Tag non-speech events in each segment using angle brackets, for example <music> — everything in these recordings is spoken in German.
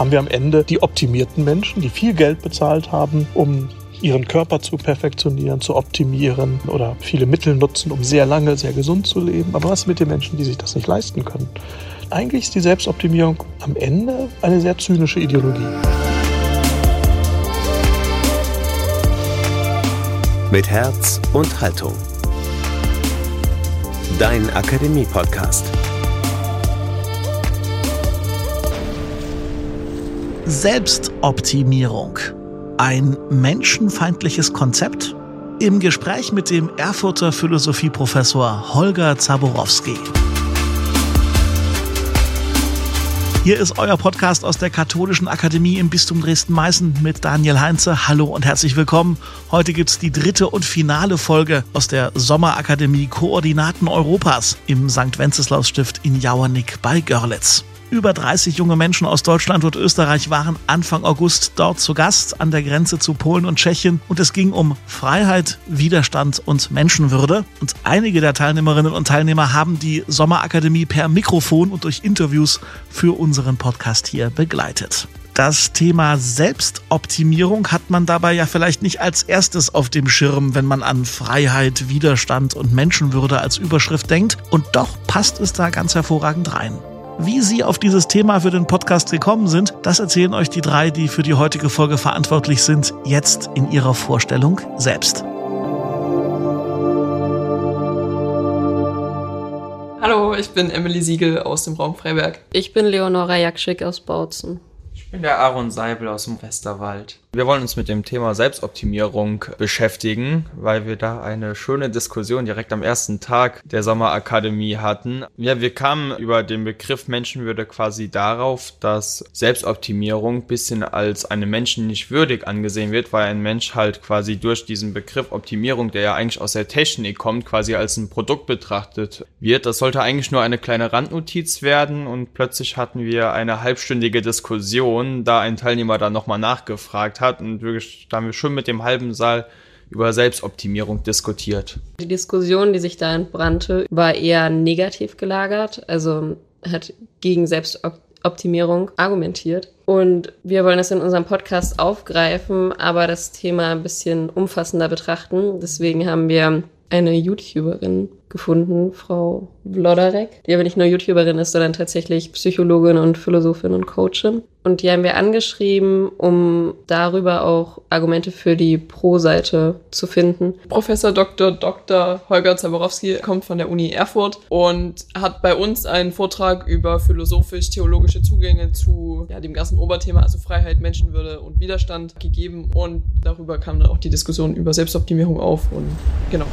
haben wir am Ende die optimierten Menschen, die viel Geld bezahlt haben, um ihren Körper zu perfektionieren, zu optimieren oder viele Mittel nutzen, um sehr lange, sehr gesund zu leben. Aber was mit den Menschen, die sich das nicht leisten können? Eigentlich ist die Selbstoptimierung am Ende eine sehr zynische Ideologie. Mit Herz und Haltung. Dein Akademie-Podcast. Selbstoptimierung. Ein menschenfeindliches Konzept? Im Gespräch mit dem Erfurter Philosophieprofessor Holger Zaborowski. Hier ist euer Podcast aus der Katholischen Akademie im Bistum Dresden-Meißen mit Daniel Heinze. Hallo und herzlich willkommen. Heute gibt es die dritte und finale Folge aus der Sommerakademie Koordinaten Europas im St. Wenceslaus Stift in Jauernick bei Görlitz. Über 30 junge Menschen aus Deutschland und Österreich waren Anfang August dort zu Gast an der Grenze zu Polen und Tschechien und es ging um Freiheit, Widerstand und Menschenwürde. Und einige der Teilnehmerinnen und Teilnehmer haben die Sommerakademie per Mikrofon und durch Interviews für unseren Podcast hier begleitet. Das Thema Selbstoptimierung hat man dabei ja vielleicht nicht als erstes auf dem Schirm, wenn man an Freiheit, Widerstand und Menschenwürde als Überschrift denkt. Und doch passt es da ganz hervorragend rein. Wie Sie auf dieses Thema für den Podcast gekommen sind, das erzählen euch die drei, die für die heutige Folge verantwortlich sind, jetzt in ihrer Vorstellung selbst. Hallo, ich bin Emily Siegel aus dem Raum Freiberg. Ich bin Leonora Jakschik aus Bautzen. Ich bin der Aaron Seibel aus dem Westerwald. Wir wollen uns mit dem Thema Selbstoptimierung beschäftigen, weil wir da eine schöne Diskussion direkt am ersten Tag der Sommerakademie hatten. Ja, wir kamen über den Begriff Menschenwürde quasi darauf, dass Selbstoptimierung bisschen als eine Menschen nicht würdig angesehen wird, weil ein Mensch halt quasi durch diesen Begriff Optimierung, der ja eigentlich aus der Technik kommt, quasi als ein Produkt betrachtet wird. Das sollte eigentlich nur eine kleine Randnotiz werden und plötzlich hatten wir eine halbstündige Diskussion, da ein Teilnehmer dann nochmal nachgefragt hat und wirklich, da haben wir schon mit dem halben Saal über Selbstoptimierung diskutiert. Die Diskussion, die sich da entbrannte, war eher negativ gelagert, also hat gegen Selbstoptimierung argumentiert. Und wir wollen das in unserem Podcast aufgreifen, aber das Thema ein bisschen umfassender betrachten. Deswegen haben wir eine YouTuberin gefunden, Frau Vlodarek, die aber nicht nur YouTuberin ist, sondern tatsächlich Psychologin und Philosophin und Coachin. Und die haben wir angeschrieben, um darüber auch Argumente für die Pro-Seite zu finden. Professor Dr. Dr. Holger Zaborowski kommt von der Uni Erfurt und hat bei uns einen Vortrag über philosophisch-theologische Zugänge zu ja, dem ganzen Oberthema, also Freiheit, Menschenwürde und Widerstand gegeben. Und darüber kam dann auch die Diskussion über Selbstoptimierung auf. Und genau.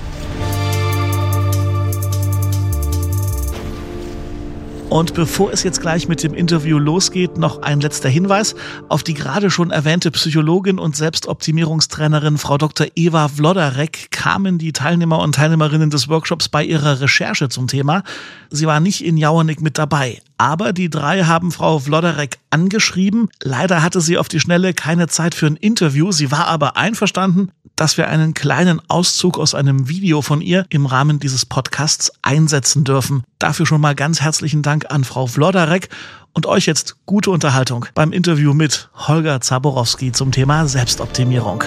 Und bevor es jetzt gleich mit dem Interview losgeht, noch ein letzter Hinweis auf die gerade schon erwähnte Psychologin und Selbstoptimierungstrainerin Frau Dr. Eva Vlodarek kamen die Teilnehmer und Teilnehmerinnen des Workshops bei ihrer Recherche zum Thema. Sie war nicht in Jauernick mit dabei. Aber die drei haben Frau Vlodarek angeschrieben. Leider hatte sie auf die Schnelle keine Zeit für ein Interview. Sie war aber einverstanden, dass wir einen kleinen Auszug aus einem Video von ihr im Rahmen dieses Podcasts einsetzen dürfen. Dafür schon mal ganz herzlichen Dank an Frau Vlodarek und euch jetzt gute Unterhaltung beim Interview mit Holger Zaborowski zum Thema Selbstoptimierung.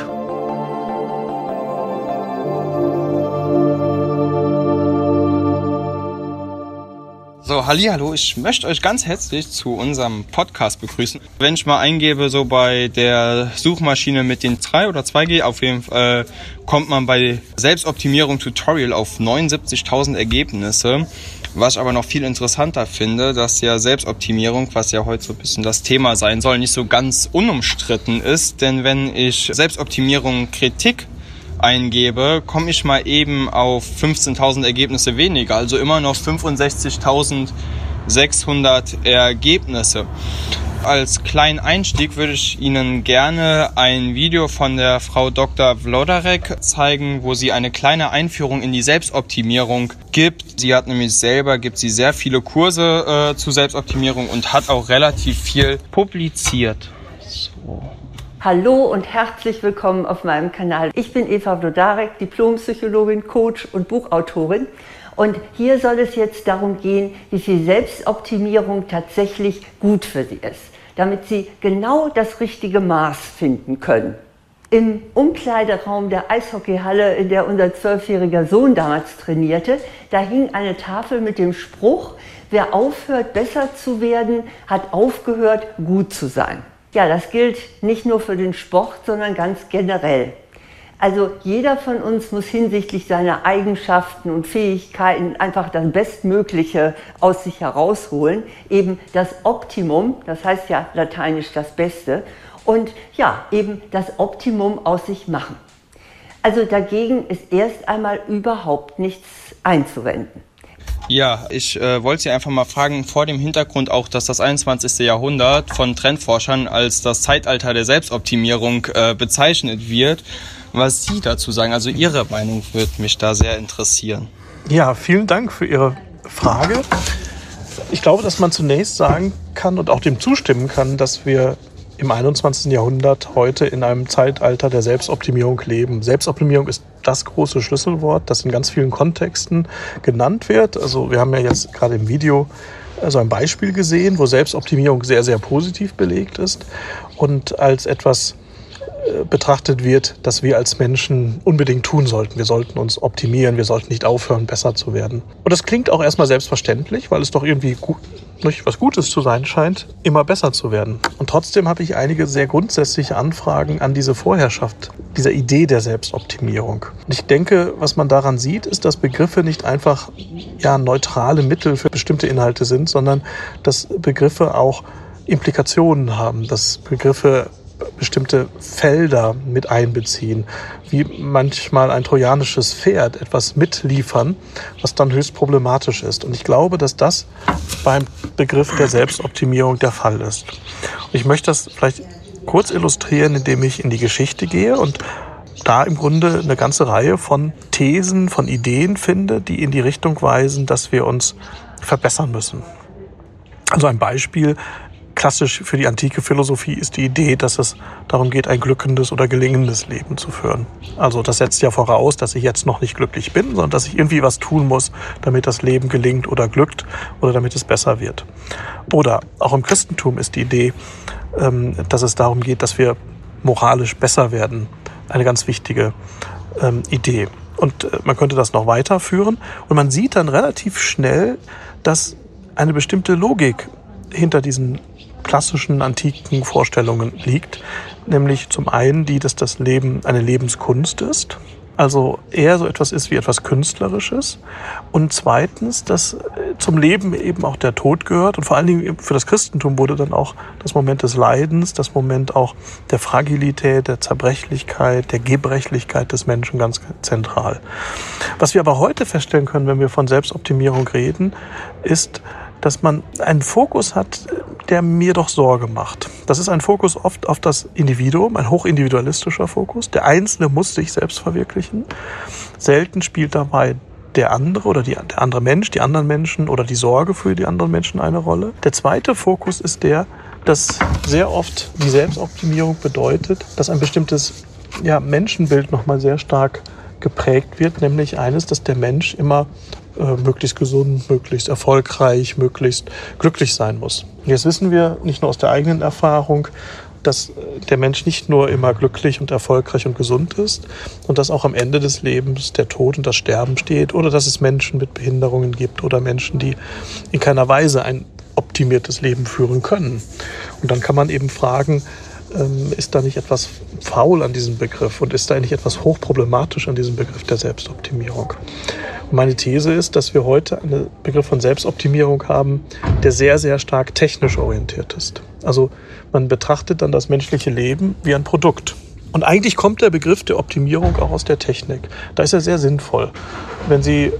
So, hallo, ich möchte euch ganz herzlich zu unserem Podcast begrüßen. Wenn ich mal eingebe, so bei der Suchmaschine mit den 3 oder 2G, auf jeden Fall äh, kommt man bei Selbstoptimierung Tutorial auf 79.000 Ergebnisse. Was ich aber noch viel interessanter finde, dass ja Selbstoptimierung, was ja heute so ein bisschen das Thema sein soll, nicht so ganz unumstritten ist. Denn wenn ich Selbstoptimierung Kritik eingebe, komme ich mal eben auf 15.000 Ergebnisse weniger, also immer noch 65.600 Ergebnisse. Als kleinen Einstieg würde ich Ihnen gerne ein Video von der Frau Dr. Vlodarek zeigen, wo sie eine kleine Einführung in die Selbstoptimierung gibt. Sie hat nämlich selber, gibt sie sehr viele Kurse äh, zu Selbstoptimierung und hat auch relativ viel publiziert. So. Hallo und herzlich willkommen auf meinem Kanal. Ich bin Eva Vlodarek, Diplompsychologin, Coach und Buchautorin. Und hier soll es jetzt darum gehen, wie viel Selbstoptimierung tatsächlich gut für Sie ist. damit sie genau das richtige Maß finden können. Im Umkleideraum der Eishockeyhalle, in der unser zwölfjähriger Sohn damals trainierte, da hing eine Tafel mit dem Spruch, wer aufhört, besser zu werden, hat aufgehört, gut zu sein. Ja, das gilt nicht nur für den Sport, sondern ganz generell. Also jeder von uns muss hinsichtlich seiner Eigenschaften und Fähigkeiten einfach das Bestmögliche aus sich herausholen, eben das Optimum, das heißt ja lateinisch das Beste, und ja, eben das Optimum aus sich machen. Also dagegen ist erst einmal überhaupt nichts einzuwenden. Ja, ich äh, wollte Sie einfach mal fragen, vor dem Hintergrund auch, dass das 21. Jahrhundert von Trendforschern als das Zeitalter der Selbstoptimierung äh, bezeichnet wird, was Sie dazu sagen. Also Ihre Meinung würde mich da sehr interessieren. Ja, vielen Dank für Ihre Frage. Ich glaube, dass man zunächst sagen kann und auch dem zustimmen kann, dass wir im 21. Jahrhundert heute in einem Zeitalter der Selbstoptimierung leben. Selbstoptimierung ist das große Schlüsselwort, das in ganz vielen Kontexten genannt wird. Also wir haben ja jetzt gerade im Video so ein Beispiel gesehen, wo Selbstoptimierung sehr, sehr positiv belegt ist und als etwas äh, betrachtet wird, dass wir als Menschen unbedingt tun sollten. Wir sollten uns optimieren, wir sollten nicht aufhören, besser zu werden. Und das klingt auch erstmal selbstverständlich, weil es doch irgendwie gut, nicht was Gutes zu sein scheint, immer besser zu werden. Und trotzdem habe ich einige sehr grundsätzliche Anfragen an diese Vorherrschaft, dieser Idee der Selbstoptimierung. Und ich denke, was man daran sieht, ist, dass Begriffe nicht einfach ja, neutrale Mittel für bestimmte Inhalte sind, sondern dass Begriffe auch Implikationen haben, dass Begriffe bestimmte Felder mit einbeziehen, wie manchmal ein trojanisches Pferd etwas mitliefern, was dann höchst problematisch ist. Und ich glaube, dass das beim Begriff der Selbstoptimierung der Fall ist. Und ich möchte das vielleicht kurz illustrieren, indem ich in die Geschichte gehe und da im Grunde eine ganze Reihe von Thesen, von Ideen finde, die in die Richtung weisen, dass wir uns verbessern müssen. Also ein Beispiel klassisch für die antike Philosophie ist die Idee, dass es darum geht, ein glückendes oder gelingendes Leben zu führen. Also das setzt ja voraus, dass ich jetzt noch nicht glücklich bin, sondern dass ich irgendwie was tun muss, damit das Leben gelingt oder glückt oder damit es besser wird. Oder auch im Christentum ist die Idee, ähm, dass es darum geht, dass wir moralisch besser werden. Eine ganz wichtige ähm, Idee. Und äh, man könnte das noch weiterführen. Und man sieht dann relativ schnell, dass eine bestimmte Logik hinter diesen klassischen antiken Vorstellungen liegt, nämlich zum einen die, dass das Leben eine Lebenskunst ist, also eher so etwas ist wie etwas Künstlerisches. Und zweitens, dass äh, zum Leben eben auch der Tod gehört. Und vor allen Dingen für das Christentum wurde dann auch das Moment des Leidens, das Moment auch der Fragilität, der Zerbrechlichkeit, der Gebrechlichkeit des Menschen ganz zentral. Was wir aber heute feststellen können, wenn wir von Selbstoptimierung reden, ist, dass man einen Fokus hat, der mir doch Sorge macht. Das ist ein Fokus oft auf das Individuum, ein hochindividualistischer Fokus. Der Einzelne muss sich selbst verwirklichen. Selten spielt dabei der andere oder die, der andere Mensch, die anderen Menschen oder die Sorge für die anderen Menschen eine Rolle. Der zweite Fokus ist der, dass sehr oft die Selbstoptimierung bedeutet, dass ein bestimmtes ja, Menschenbild nochmal sehr stark geprägt wird, nämlich eines, dass der Mensch immer äh, möglichst gesund, möglichst erfolgreich, möglichst glücklich sein muss. Jetzt wissen wir nicht nur aus der eigenen Erfahrung, dass äh, der Mensch nicht nur immer glücklich und erfolgreich und gesund ist und dass auch am Ende des Lebens der Tod und das Sterben steht oder dass es Menschen mit Behinderungen gibt oder Menschen, die in keiner Weise ein optimiertes Leben führen können. Und dann kann man eben fragen, ähm, ist da nicht etwas faul an diesem Begriff und ist da nicht etwas hochproblematisch an diesem Begriff der Selbstoptimierung? Und meine These ist, dass wir heute einen Begriff von Selbstoptimierung haben, der sehr, sehr stark technisch orientiert ist. Also man betrachtet dann das menschliche Leben wie ein Produkt. Und eigentlich kommt der Begriff der Optimierung auch aus der Technik. Da ist er sehr sinnvoll. Wenn Sie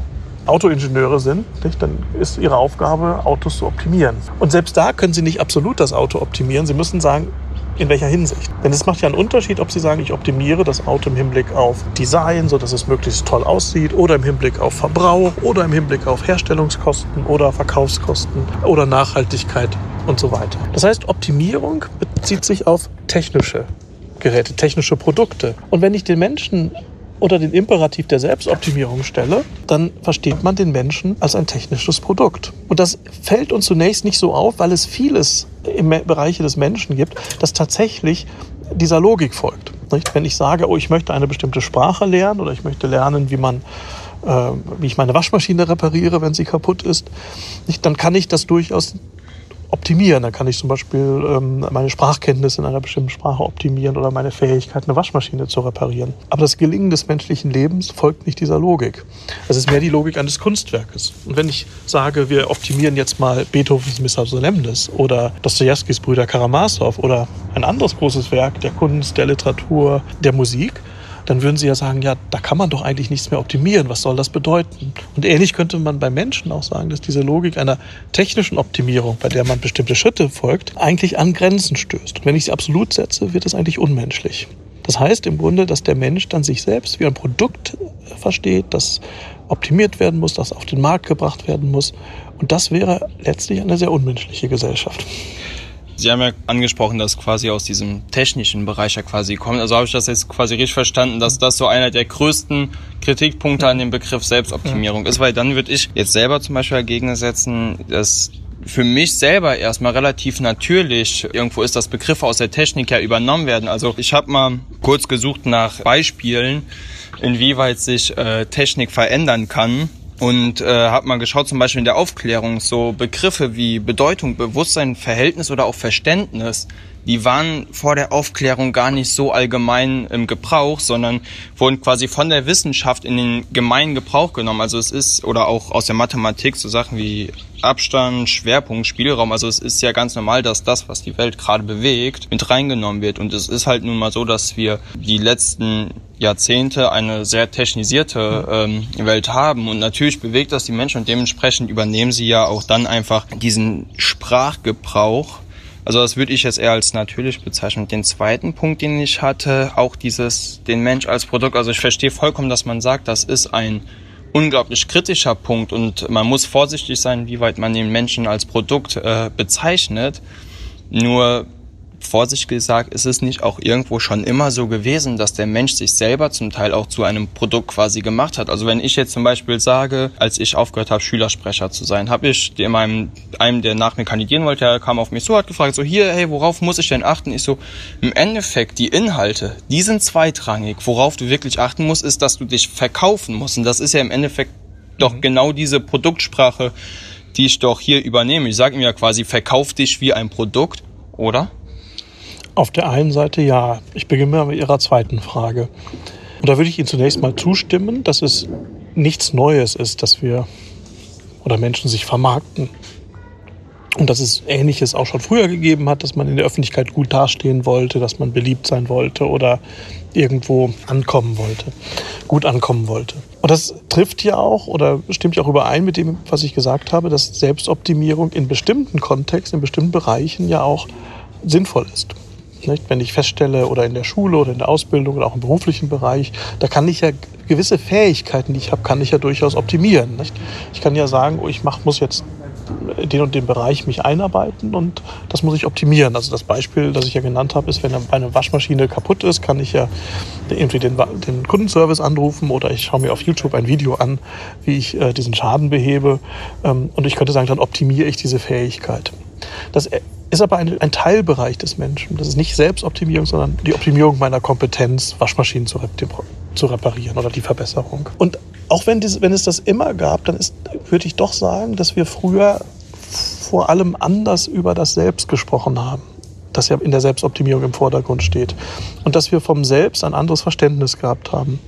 Autoingenieure sind, nicht, dann ist ihre Aufgabe, Autos zu optimieren. Und selbst da können Sie nicht absolut das Auto optimieren. Sie müssen sagen, in welcher Hinsicht? Denn es macht ja einen Unterschied, ob Sie sagen, ich optimiere das Auto im Hinblick auf Design, so dass es möglichst toll aussieht, oder im Hinblick auf Verbrauch, oder im Hinblick auf Herstellungskosten oder Verkaufskosten oder Nachhaltigkeit und so weiter. Das heißt, Optimierung bezieht sich auf technische Geräte, technische Produkte. Und wenn ich den Menschen oder den Imperativ der Selbstoptimierung stelle, dann versteht man den Menschen als ein technisches Produkt. Und das fällt uns zunächst nicht so auf, weil es vieles im Bereiche des Menschen gibt, das tatsächlich dieser Logik folgt. Wenn ich sage, oh, ich möchte eine bestimmte Sprache lernen oder ich möchte lernen, wie man äh, wie ich meine Waschmaschine repariere, wenn sie kaputt ist, dann kann ich das durchaus optimieren. Dann kann ich zum Beispiel ähm, meine Sprachkenntnisse in einer bestimmten Sprache optimieren oder meine Fähigkeit, eine Waschmaschine zu reparieren. Aber das Gelingen des menschlichen Lebens folgt nicht dieser Logik. Es ist mehr die Logik eines Kunstwerkes. Und wenn ich sage, wir optimieren jetzt mal Beethovens Missa Solemnis oder Dostojewskis Brüder Karamasow oder ein anderes großes Werk der Kunst, der Literatur, der Musik, dann würden Sie ja sagen, ja, da kann man doch eigentlich nichts mehr optimieren. Was soll das bedeuten? Und ähnlich könnte man bei Menschen auch sagen, dass diese Logik einer technischen Optimierung, bei der man bestimmte Schritte folgt, eigentlich an Grenzen stößt. Und wenn ich sie absolut setze, wird es eigentlich unmenschlich. Das heißt im Grunde, dass der Mensch dann sich selbst wie ein Produkt versteht, das optimiert werden muss, das auf den Markt gebracht werden muss. Und das wäre letztlich eine sehr unmenschliche Gesellschaft. Sie haben ja angesprochen, dass quasi aus diesem technischen Bereich ja quasi kommt. Also habe ich das jetzt quasi richtig verstanden, dass das so einer der größten Kritikpunkte an dem Begriff Selbstoptimierung ist, weil dann würde ich jetzt selber zum Beispiel dagegen setzen, dass für mich selber erstmal relativ natürlich irgendwo ist, dass Begriffe aus der Technik ja übernommen werden. Also ich habe mal kurz gesucht nach Beispielen, inwieweit sich äh, Technik verändern kann und äh, habe mal geschaut, zum Beispiel in der Aufklärung, so Begriffe wie Bedeutung, Bewusstsein, Verhältnis oder auch Verständnis, die waren vor der Aufklärung gar nicht so allgemein im Gebrauch, sondern wurden quasi von der Wissenschaft in den gemeinen Gebrauch genommen. Also es ist, oder auch aus der Mathematik, so Sachen wie Abstand, Schwerpunkt, Spielraum. Also es ist ja ganz normal, dass das, was die Welt gerade bewegt, mit reingenommen wird. Und es ist halt nun mal so, dass wir die letzten Jahrzehnte eine sehr technisierte ähm, Welt haben. Und natürlich bewegt das die Menschen und dementsprechend übernehmen sie ja auch dann einfach diesen Sprachgebrauch. Also das würde ich jetzt eher als natürlich bezeichnen. Den zweiten Punkt, den ich hatte, auch dieses, den Mensch als Produkt. Also ich verstehe vollkommen, dass man sagt, das ist ein unglaublich kritischer Punkt und man muss vorsichtig sein, wie weit man den Menschen als Produkt äh, bezeichnet. Nur Vorsicht gesagt, ist es nicht auch irgendwo schon immer so gewesen, dass der Mensch sich selber zum Teil auch zu einem Produkt quasi gemacht hat? Also wenn ich jetzt zum Beispiel sage, als ich aufgehört habe, Schülersprecher zu sein, habe ich in meinem, einem, der nach mir kandidieren wollte, der kam auf mich so, hat gefragt, so hier, hey, worauf muss ich denn achten? Ich so, im Endeffekt, die Inhalte, die sind zweitrangig. Worauf du wirklich achten musst, ist, dass du dich verkaufen musst. Und das ist ja im Endeffekt doch mhm. genau diese Produktsprache, die ich doch hier übernehme. Ich sage ihm ja quasi, verkauf dich wie ein Produkt, oder? Auf der einen Seite ja. Ich beginne mit Ihrer zweiten Frage. Und da würde ich Ihnen zunächst mal zustimmen, dass es nichts Neues ist, dass wir oder Menschen sich vermarkten. Und dass es Ähnliches auch schon früher gegeben hat, dass man in der Öffentlichkeit gut dastehen wollte, dass man beliebt sein wollte oder irgendwo ankommen wollte, gut ankommen wollte. Und das trifft ja auch oder stimmt ja auch überein mit dem, was ich gesagt habe, dass Selbstoptimierung in bestimmten Kontexten, in bestimmten Bereichen ja auch sinnvoll ist. Nicht? Wenn ich feststelle, oder in der Schule oder in der Ausbildung oder auch im beruflichen Bereich, da kann ich ja gewisse Fähigkeiten, die ich habe, kann ich ja durchaus optimieren. Nicht? Ich kann ja sagen, oh, ich mach, muss jetzt den und den Bereich mich einarbeiten und das muss ich optimieren. Also das Beispiel, das ich ja genannt habe, ist, wenn eine Waschmaschine kaputt ist, kann ich ja irgendwie den, den Kundenservice anrufen oder ich schaue mir auf YouTube ein Video an, wie ich äh, diesen Schaden behebe ähm, und ich könnte sagen, dann optimiere ich diese Fähigkeit. Das ist aber ein, ein, Teilbereich des Menschen. Das ist nicht Selbstoptimierung, sondern die Optimierung meiner Kompetenz, Waschmaschinen zu, zu reparieren oder die Verbesserung. Und auch wenn, dies, wenn es das immer gab, dann ist, würde ich doch sagen, dass wir früher vor allem anders über das Selbst gesprochen haben das ja in der Selbstoptimierung im Vordergrund steht. Und dass wir vom Selbst ein anderes Verständnis gehabt haben.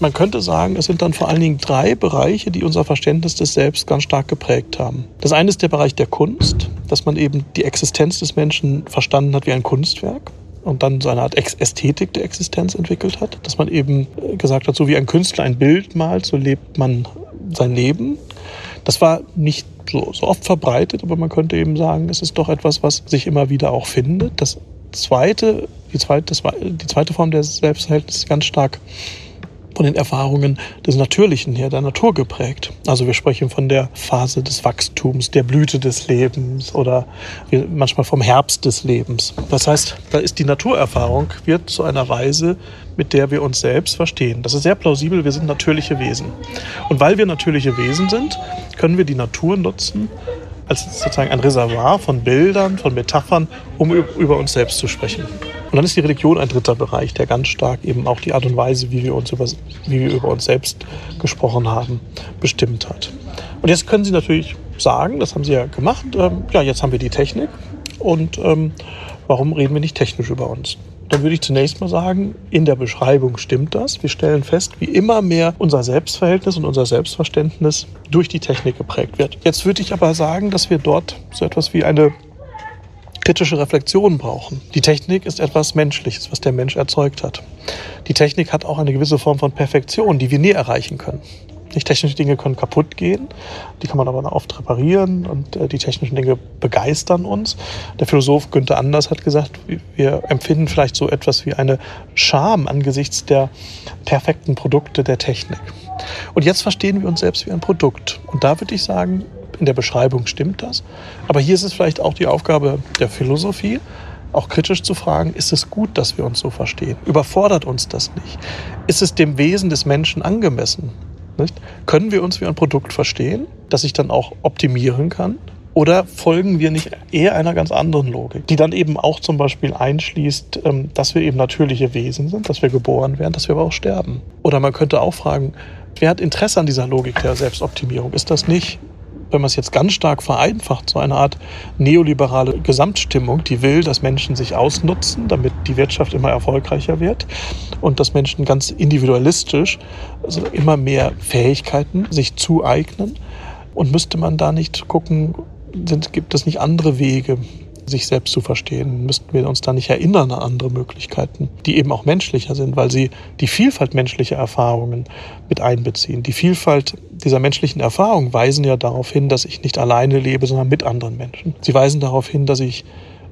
Man könnte sagen, es sind dann vor allen Dingen drei Bereiche, die unser Verständnis des Selbst ganz stark geprägt haben. Das eine ist der Bereich der Kunst, dass man eben die Existenz des Menschen verstanden hat wie ein Kunstwerk und dann so eine Art Ästhetik der Existenz entwickelt hat. Dass man eben gesagt hat, so wie ein Künstler ein Bild malt, so lebt man sein Leben. Das war nicht so, so oft verbreitet, aber man könnte eben sagen, es ist doch etwas, was sich immer wieder auch findet. Das zweite, die zweite, die zweite Form der Selbsterhältnis ist ganz stark von den Erfahrungen des Natürlichen her, der Natur geprägt. Also wir sprechen von der Phase des Wachstums, der Blüte des Lebens oder manchmal vom Herbst des Lebens. Das heißt, da ist die Naturerfahrung, wird zu einer Weise, mit der wir uns selbst verstehen. Das ist sehr plausibel, wir sind natürliche Wesen. Und weil wir natürliche Wesen sind, können wir die Natur nutzen, als sozusagen ein Reservoir von Bildern, von Metaphern, um über uns selbst zu sprechen. Und dann ist die Religion ein dritter Bereich, der ganz stark eben auch die Art und Weise, wie wir, uns über, wie wir über uns selbst gesprochen haben, bestimmt hat. Und jetzt können Sie natürlich sagen, das haben Sie ja gemacht, ähm, ja, jetzt haben wir die Technik und ähm, warum reden wir nicht technisch über uns? Dann würde ich zunächst mal sagen, in der Beschreibung stimmt das. Wir stellen fest, wie immer mehr unser Selbstverhältnis und unser Selbstverständnis durch die Technik geprägt wird. Jetzt würde ich aber sagen, dass wir dort so etwas wie eine kritische Reflexion brauchen. Die Technik ist etwas Menschliches, was der Mensch erzeugt hat. Die Technik hat auch eine gewisse Form von Perfektion, die wir nie erreichen können. Nicht technische Dinge können kaputt gehen, die kann man aber oft reparieren und äh, die technischen Dinge begeistern uns. Der Philosoph Günther Anders hat gesagt, wir empfinden vielleicht so etwas wie eine Scham angesichts der perfekten Produkte der Technik. Und jetzt verstehen wir uns selbst wie ein Produkt. Und da würde ich sagen, in der Beschreibung stimmt das. Aber hier ist es vielleicht auch die Aufgabe der Philosophie, auch kritisch zu fragen, ist es gut, dass wir uns so verstehen? Überfordert uns das nicht? Ist es dem Wesen des Menschen angemessen? Nicht? Können wir uns wie ein Produkt verstehen, das ich dann auch optimieren kann? Oder folgen wir nicht eher einer ganz anderen Logik, die dann eben auch zum Beispiel einschließt, ähm, dass wir eben natürliche Wesen sind, dass wir geboren werden, dass wir aber auch sterben? Oder man könnte auch fragen, wer hat Interesse an dieser Logik der Selbstoptimierung? Ist das nicht wenn man es jetzt ganz stark vereinfacht, so eine Art neoliberale Gesamtstimmung, die will, dass Menschen sich ausnutzen, damit die Wirtschaft immer erfolgreicher wird und dass Menschen ganz individualistisch also immer mehr Fähigkeiten sich zueignen. Und müsste man da nicht gucken, sind, gibt es nicht andere Wege, sich selbst zu verstehen, müssten wir uns da nicht erinnern an andere Möglichkeiten, die eben auch menschlicher sind, weil sie die Vielfalt menschlicher Erfahrungen mit einbeziehen. Die Vielfalt dieser menschlichen Erfahrungen weisen ja darauf hin, dass ich nicht alleine lebe, sondern mit anderen Menschen. Sie weisen darauf hin, dass ich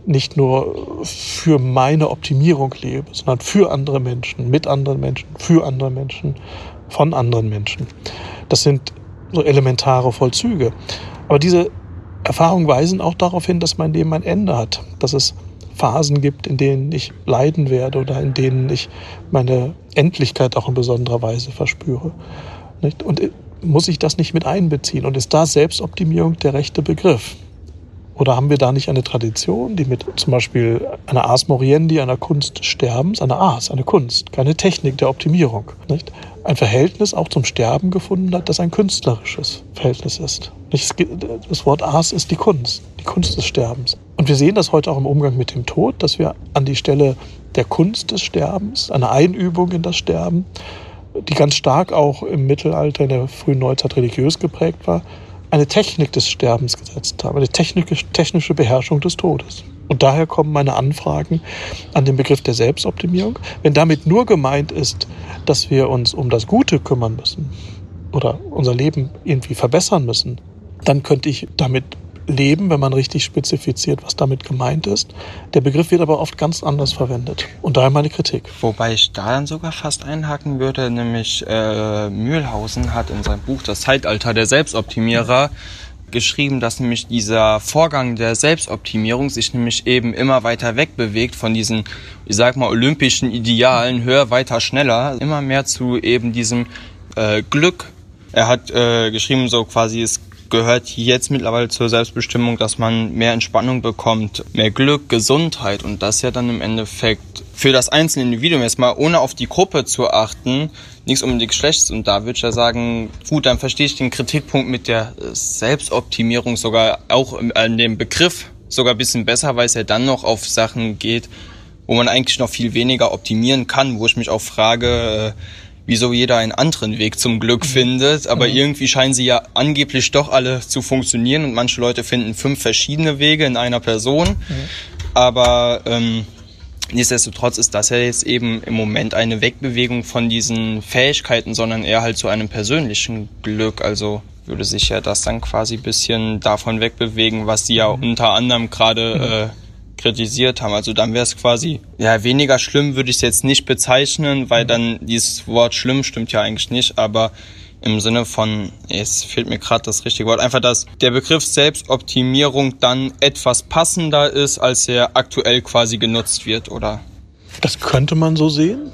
nicht nur für meine Optimierung lebe, sondern für andere Menschen, mit anderen Menschen, für andere Menschen, von anderen Menschen. Das sind so elementare Vollzüge. Aber diese Erfahrungen weisen auch darauf hin, dass mein Leben ein Ende hat, dass es Phasen gibt, in denen ich leiden werde oder in denen ich meine Endlichkeit auch in besonderer Weise verspüre. Und äh, muss ich das nicht mit einbeziehen? Und ist da Selbstoptimierung der rechte Begriff? Oder haben wir da nicht eine Tradition, die mit zum Beispiel einer Ars Moriendi, einer Kunst Sterbens, eine Ars, eine Kunst, keine Technik der Optimierung, nicht? ein Verhältnis auch zum Sterben gefunden hat, das ein künstlerisches Verhältnis ist. Das Wort Ars ist die Kunst, die Kunst des Sterbens. Und wir sehen das heute auch im Umgang mit dem Tod, dass wir an die Stelle der Kunst des Sterbens, eine Einübung in das Sterben, die ganz stark auch im Mittelalter, in der frühen Neuzeit religiös geprägt war, eine Technik des Sterbens gesetzt haben, eine technische Beherrschung des Todes. Und daher kommen meine Anfragen an den Begriff der Selbstoptimierung. Wenn damit nur gemeint ist, dass wir uns um das Gute kümmern müssen oder unser Leben irgendwie verbessern müssen, dann könnte ich damit leben, wenn man richtig spezifiziert, was damit gemeint ist. Der Begriff wird aber oft ganz anders verwendet. Und daher meine Kritik. Wobei ich da dann sogar fast einhaken würde, nämlich äh, Mühlhausen hat in seinem Buch Das Zeitalter der Selbstoptimierer geschrieben, dass nämlich dieser Vorgang der Selbstoptimierung sich nämlich eben immer weiter wegbewegt von diesen, ich sag mal, olympischen Idealen, höher, weiter, schneller, immer mehr zu eben diesem äh, Glück. Er hat äh, geschrieben, so quasi, es gehört jetzt mittlerweile zur Selbstbestimmung, dass man mehr Entspannung bekommt, mehr Glück, Gesundheit und das ja dann im Endeffekt für das einzelne Individuum jetzt mal ohne auf die Gruppe zu achten, nichts unbedingt Schlechtes. Und da würde ich ja sagen, gut, dann verstehe ich den Kritikpunkt mit der Selbstoptimierung sogar auch an dem Begriff sogar ein bisschen besser, weil es ja dann noch auf Sachen geht, wo man eigentlich noch viel weniger optimieren kann, wo ich mich auch frage, äh, wieso jeder einen anderen Weg zum Glück mhm. findet. Aber mhm. irgendwie scheinen sie ja angeblich doch alle zu funktionieren und manche Leute finden fünf verschiedene Wege in einer Person. Mhm. Aber ähm, nichtsdestotrotz ist das ja jetzt eben im Moment eine Wegbewegung von diesen Fähigkeiten, sondern eher halt zu einem persönlichen Glück. Also würde sich ja das dann quasi bisschen davon wegbewegen, was sie ja mhm. unter anderem gerade mhm. äh, kritisiert haben. Also dann wäre es quasi, ja, weniger schlimm würde ich es jetzt nicht bezeichnen, weil dann dieses Wort schlimm stimmt ja eigentlich nicht, aber im Sinne von, es fehlt mir gerade das richtige Wort, einfach, dass der Begriff Selbstoptimierung dann etwas passender ist, als er aktuell quasi genutzt wird, oder? Das könnte man so sehen.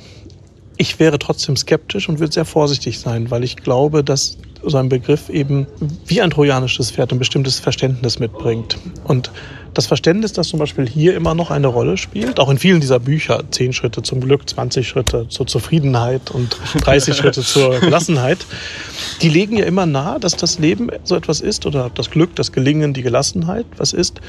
Ich wäre trotzdem skeptisch und würde sehr vorsichtig sein, weil ich glaube, dass so ein Begriff eben wie ein trojanisches Pferd ein bestimmtes Verständnis mitbringt. Und das Verständnis, das zum Beispiel hier immer noch eine Rolle spielt, auch in vielen dieser Bücher, 10 Schritte zum Glück, 20 Schritte zur Zufriedenheit und 30 Schritte <laughs> zur Gelassenheit, die legen ja immer nahe, dass das Leben so etwas ist oder das Glück, das Gelingen, die Gelassenheit, was ist,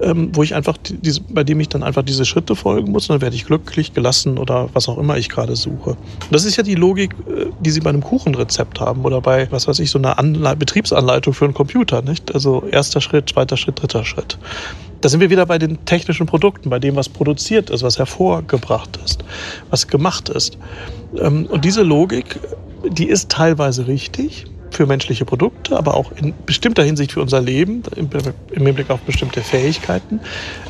ähm, wo ich einfach, diese, bei dem ich dann einfach diese Schritte folgen muss und dann werde ich glücklich, gelassen oder was auch immer ich gerade suche. Und das ist ja die Logik, äh, die Sie bei einem Kuchenrezept haben oder bei, was weiß ich, so einer Anle Betriebsanleitung für einen Computer, nicht? Also erster Schritt, zweiter Schritt, dritter Schritt. Da sind wir wieder bei den technischen Produkten, bei dem, was produziert ist, was hervorgebracht ist, was gemacht ist. Ähm, und diese Logik, die ist teilweise richtig für menschliche Produkte, aber auch in bestimmter Hinsicht für unser Leben, im Hinblick auf bestimmte Fähigkeiten.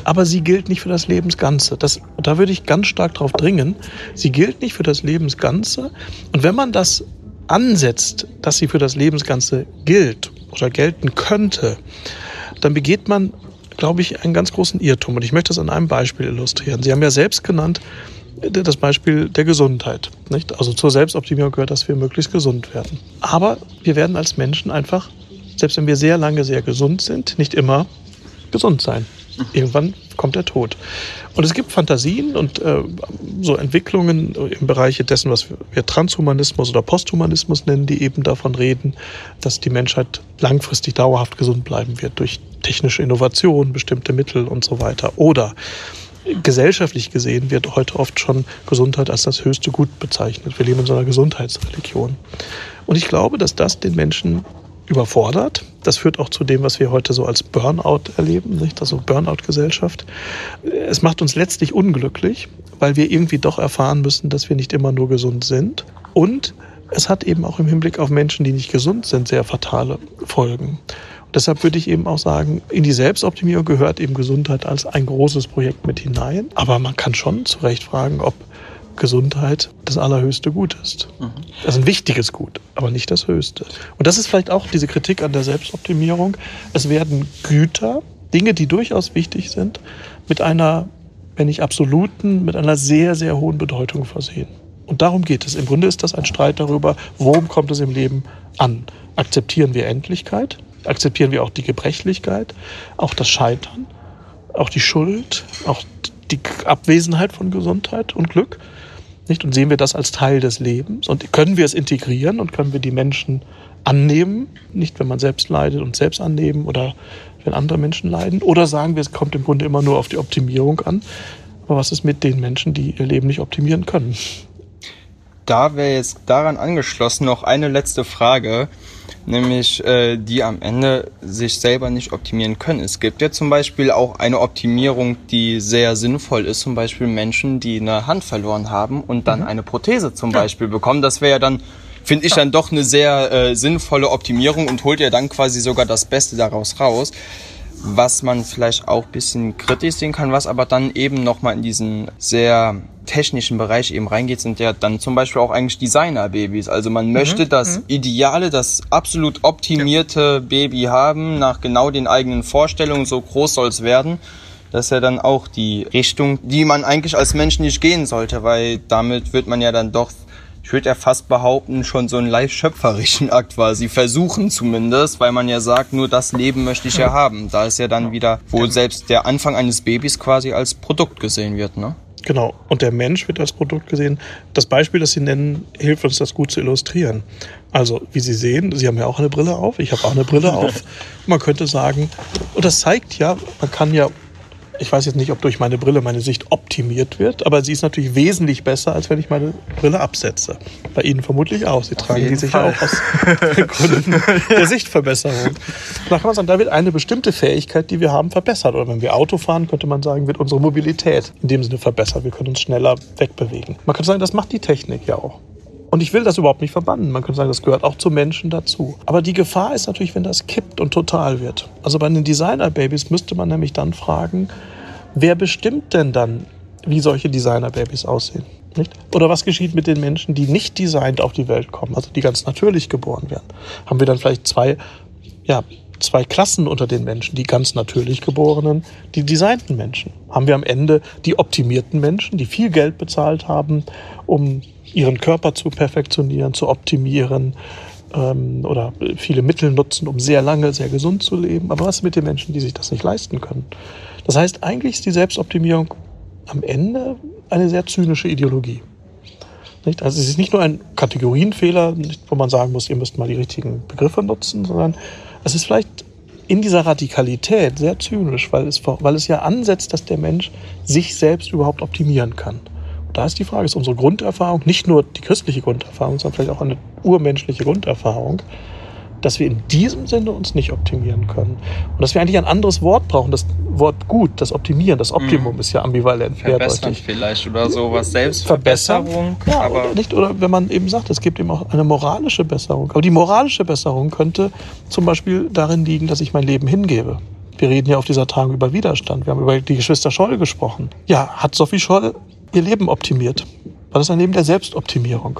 Aber sie gilt nicht für das Lebensganze. Das, da würde ich ganz stark darauf dringen. Sie gilt nicht für das Lebensganze. Und wenn man das ansetzt, dass sie für das Lebensganze gilt oder gelten könnte, dann begeht man glaube ich, einen ganz großen Irrtum. Und ich möchte das an einem Beispiel illustrieren. Sie haben ja selbst genannt das Beispiel der Gesundheit. Nicht? Also zur Selbstoptimierung gehört, dass wir möglichst gesund werden. Aber wir werden als Menschen einfach, selbst wenn wir sehr lange sehr gesund sind, nicht immer gesund sein. Irgendwann kommt der Tod. Und es gibt Fantasien und äh, so Entwicklungen im Bereich dessen, was wir Transhumanismus oder Posthumanismus nennen, die eben davon reden, dass die Menschheit langfristig dauerhaft gesund bleiben wird durch technische Innovation, bestimmte Mittel und so weiter. Oder gesellschaftlich gesehen wird heute oft schon Gesundheit als das höchste Gut bezeichnet. Wir leben in so einer Gesundheitsreligion. Und ich glaube, dass das den Menschen überfordert. Das führt auch zu dem, was wir heute so als Burnout erleben, nicht? Also Burnout-Gesellschaft. Es macht uns letztlich unglücklich, weil wir irgendwie doch erfahren müssen, dass wir nicht immer nur gesund sind. Und es hat eben auch im Hinblick auf Menschen, die nicht gesund sind, sehr fatale Folgen. Und deshalb würde ich eben auch sagen, in die Selbstoptimierung gehört eben Gesundheit als ein großes Projekt mit hinein. Aber man kann schon zu Recht fragen, ob Gesundheit das allerhöchste Gut ist. Mhm. Das ist ein wichtiges Gut, aber nicht das höchste. Und das ist vielleicht auch diese Kritik an der Selbstoptimierung. Es werden Güter, Dinge, die durchaus wichtig sind, mit einer, wenn nicht absoluten, mit einer sehr, sehr hohen Bedeutung versehen. Und darum geht es. Im Grunde ist das ein Streit darüber, worum kommt es im Leben an. Akzeptieren wir Endlichkeit? Akzeptieren wir auch die Gebrechlichkeit? Auch das Scheitern? Auch die Schuld? Auch die Abwesenheit von Gesundheit und Glück? Nicht? Und sehen wir das als Teil des Lebens? Und können wir es integrieren und können wir die Menschen annehmen? Nicht, wenn man selbst leidet und selbst annehmen oder wenn andere Menschen leiden? Oder sagen wir, es kommt im Grunde immer nur auf die Optimierung an? Aber was ist mit den Menschen, die ihr Leben nicht optimieren können? Da wäre jetzt daran angeschlossen noch eine letzte Frage nämlich äh, die am Ende sich selber nicht optimieren können. Es gibt ja zum Beispiel auch eine Optimierung, die sehr sinnvoll ist, zum Beispiel Menschen, die eine Hand verloren haben und dann mhm. eine Prothese zum Beispiel bekommen. Das wäre ja dann, finde ich, dann doch eine sehr äh, sinnvolle Optimierung und holt ja dann quasi sogar das Beste daraus raus was man vielleicht auch bisschen kritisch sehen kann, was aber dann eben nochmal in diesen sehr technischen Bereich eben reingeht, sind ja dann zum Beispiel auch eigentlich Designer-Babys. Also man mhm. möchte das mhm. ideale, das absolut optimierte ja. Baby haben, nach genau den eigenen Vorstellungen, so groß soll es werden. Das ist ja dann auch die Richtung, die man eigentlich als Mensch nicht gehen sollte, weil damit wird man ja dann doch ich würde ja fast behaupten, schon so einen leicht-schöpferischen Akt quasi versuchen zumindest, weil man ja sagt, nur das Leben möchte ich ja haben. Da ist ja dann wieder, wo selbst der Anfang eines Babys quasi als Produkt gesehen wird, ne? Genau. Und der Mensch wird als Produkt gesehen. Das Beispiel, das Sie nennen, hilft uns, das gut zu illustrieren. Also, wie Sie sehen, Sie haben ja auch eine Brille auf, ich habe auch eine Brille <laughs> auf. Man könnte sagen, und das zeigt ja, man kann ja ich weiß jetzt nicht, ob durch meine Brille meine Sicht optimiert wird, aber sie ist natürlich wesentlich besser, als wenn ich meine Brille absetze. Bei Ihnen vermutlich auch. Sie tragen die sicher auch aus <laughs> Gründen <laughs> der Sichtverbesserung. Da kann man sagen, da wird eine bestimmte Fähigkeit, die wir haben, verbessert. Oder wenn wir Auto fahren, könnte man sagen, wird unsere Mobilität in dem Sinne verbessert. Wir können uns schneller wegbewegen. Man kann sagen, das macht die Technik ja auch. Und ich will das überhaupt nicht verbannen. Man könnte sagen, das gehört auch zu Menschen dazu. Aber die Gefahr ist natürlich, wenn das kippt und total wird. Also bei den Designer-Babys müsste man nämlich dann fragen, wer bestimmt denn dann, wie solche Designerbabys aussehen? Nicht? Oder was geschieht mit den Menschen, die nicht designt auf die Welt kommen, also die ganz natürlich geboren werden? Haben wir dann vielleicht zwei, ja, zwei Klassen unter den Menschen, die ganz natürlich geborenen, die designten Menschen? Haben wir am Ende die optimierten Menschen, die viel Geld bezahlt haben, um ihren Körper zu perfektionieren, zu optimieren ähm, oder viele Mittel nutzen, um sehr lange, sehr gesund zu leben? Aber was mit den Menschen, die sich das nicht leisten können? Das heißt, eigentlich ist die Selbstoptimierung am Ende eine sehr zynische Ideologie. Nicht? Also es ist nicht nur ein Kategorienfehler, wo man sagen muss, ihr müsst mal die richtigen Begriffe nutzen, sondern es ist vielleicht in dieser Radikalität sehr zynisch, weil es, weil es ja ansetzt, dass der Mensch sich selbst überhaupt optimieren kann. Und da ist die Frage, ist unsere Grunderfahrung, nicht nur die christliche Grunderfahrung, sondern vielleicht auch eine urmenschliche Grunderfahrung, dass wir in diesem Sinne uns nicht optimieren können. Und dass wir eigentlich ein anderes Wort brauchen. Das Wort gut, das Optimieren, das Optimum mhm. ist ja ambivalent. Verbessern vielleicht oder sowas. Selbstverbesserung. Ja, aber oder nicht, oder wenn man eben sagt, es gibt eben auch eine moralische Besserung. Aber die moralische Besserung könnte zum Beispiel darin liegen, dass ich mein Leben hingebe. Wir reden ja auf dieser Tagung über Widerstand. Wir haben über die Geschwister Scholl gesprochen. Ja, hat Sophie Scholl ihr Leben optimiert? War das ein Leben der Selbstoptimierung?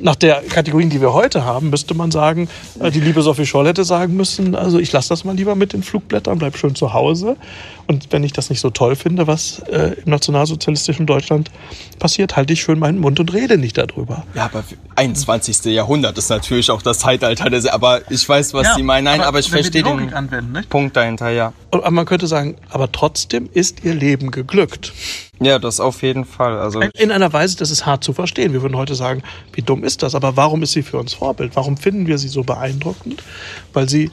Nach der Kategorien, die wir heute haben, müsste man sagen, äh, die liebe Sophie Scholl hätte sagen müssen, also ich lasse das mal lieber mit den Flugblättern, bleib schön zu Hause. Und wenn ich das nicht so toll finde, was äh, im nationalsozialistischen Deutschland passiert, halte ich schön meinen Mund und rede nicht darüber. Ja, aber 21. Jahrhundert ist natürlich auch das Zeitalter. Des, aber ich weiß, was ja, Sie meinen. Nein, aber, aber ich verstehe den anwenden, Punkt dahinter, ja. Aber man könnte sagen, aber trotzdem ist Ihr Leben geglückt. Ja, das auf jeden Fall. Also in einer Weise, das ist hart zu verstehen. Wir würden heute sagen, wie dumm ist das? Aber warum ist sie für uns Vorbild? Warum finden wir sie so beeindruckend? Weil sie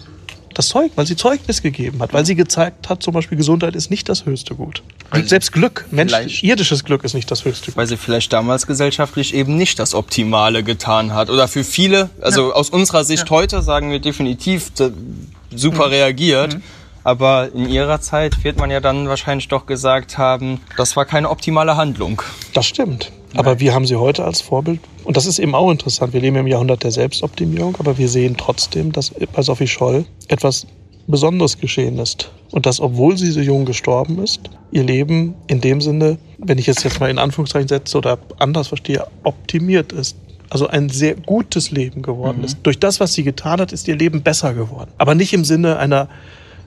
das Zeug, weil sie Zeugnis gegeben hat, weil sie gezeigt hat, zum Beispiel Gesundheit ist nicht das höchste Gut. Weil Selbst Glück, Mensch, irdisches Glück ist nicht das höchste Gut. Weil sie vielleicht damals gesellschaftlich eben nicht das Optimale getan hat. Oder für viele, also ja. aus unserer Sicht ja. heute sagen wir definitiv super mhm. reagiert. Mhm. Aber in ihrer Zeit wird man ja dann wahrscheinlich doch gesagt haben, das war keine optimale Handlung. Das stimmt. Aber wir haben sie heute als Vorbild. Und das ist eben auch interessant. Wir leben im Jahrhundert der Selbstoptimierung, aber wir sehen trotzdem, dass bei Sophie Scholl etwas Besonderes geschehen ist. Und dass, obwohl sie so jung gestorben ist, ihr Leben in dem Sinne, wenn ich es jetzt mal in Anführungszeichen setze oder anders verstehe, optimiert ist. Also ein sehr gutes Leben geworden mhm. ist. Durch das, was sie getan hat, ist ihr Leben besser geworden. Aber nicht im Sinne einer,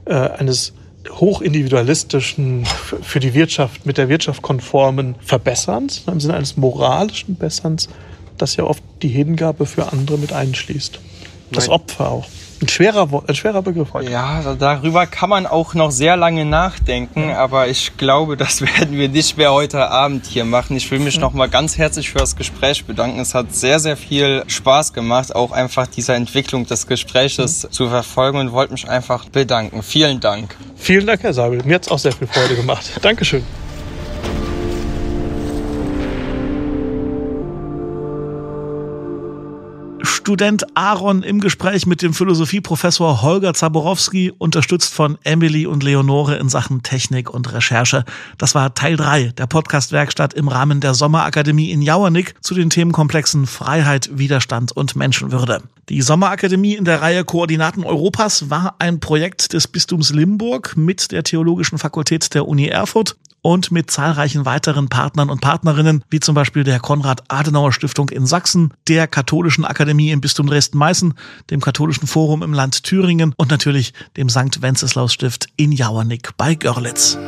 äh, eines hochindividualistischen, für die Wirtschaft, mit der Wirtschaft konformen Verbesserns, im Sinne eines moralischen Besserns, das ja oft die Hingabe für andere mit einschließt. Das Opfer auch. Ein schwerer, ein schwerer Begriff heute. Ja, darüber kann man auch noch sehr lange nachdenken, aber ich glaube, <laughs> das werden wir nicht mehr heute Abend hier machen. Ich will mich ja. noch mal ganz herzlich für das Gespräch bedanken. Es hat sehr, sehr viel Spaß gemacht, auch einfach dieser Entwicklung des Gespräches ja. zu verfolgen und wollte mich einfach bedanken. Vielen Dank. Vielen Dank, Herr Sabel. Mir hat es auch sehr viel Freude gemacht. Dankeschön. Student Aaron im Gespräch mit dem Philosophieprofessor Holger Zaborowski, unterstützt von Emily und Leonore in Sachen Technik und Recherche. Das war Teil 3 der Podcast-Werkstatt im Rahmen der Sommerakademie in Jauernick zu den Themenkomplexen Freiheit, Widerstand und Menschenwürde. Die Sommerakademie in der Reihe Koordinaten Europas war ein Projekt des Bistums Limburg mit der Theologischen Fakultät der Uni Erfurt und mit zahlreichen weiteren Partnern und Partnerinnen, wie zum Beispiel der Konrad-Adenauer-Stiftung in Sachsen, der Katholischen Akademie im Bistum Dresden-Meißen, dem Katholischen Forum im Land Thüringen und natürlich dem St. Wenceslaus-Stift in Jauernick bei Görlitz.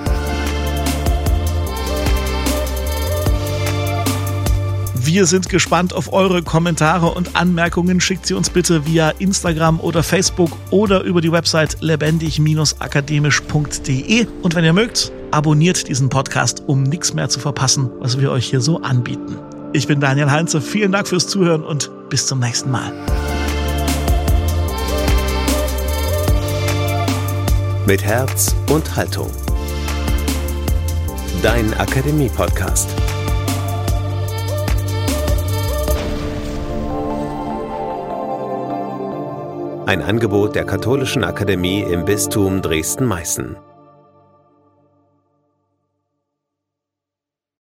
Wir sind gespannt auf eure Kommentare und Anmerkungen. Schickt sie uns bitte via Instagram oder Facebook oder über die Website lebendig-akademisch.de. Und wenn ihr mögt, abonniert diesen Podcast, um nichts mehr zu verpassen, was wir euch hier so anbieten. Ich bin Daniel Heinze. Vielen Dank fürs Zuhören und bis zum nächsten Mal. Mit Herz und Haltung. Dein Akademie-Podcast. Ein Angebot der Katholischen Akademie im Bistum Dresden-Meißen.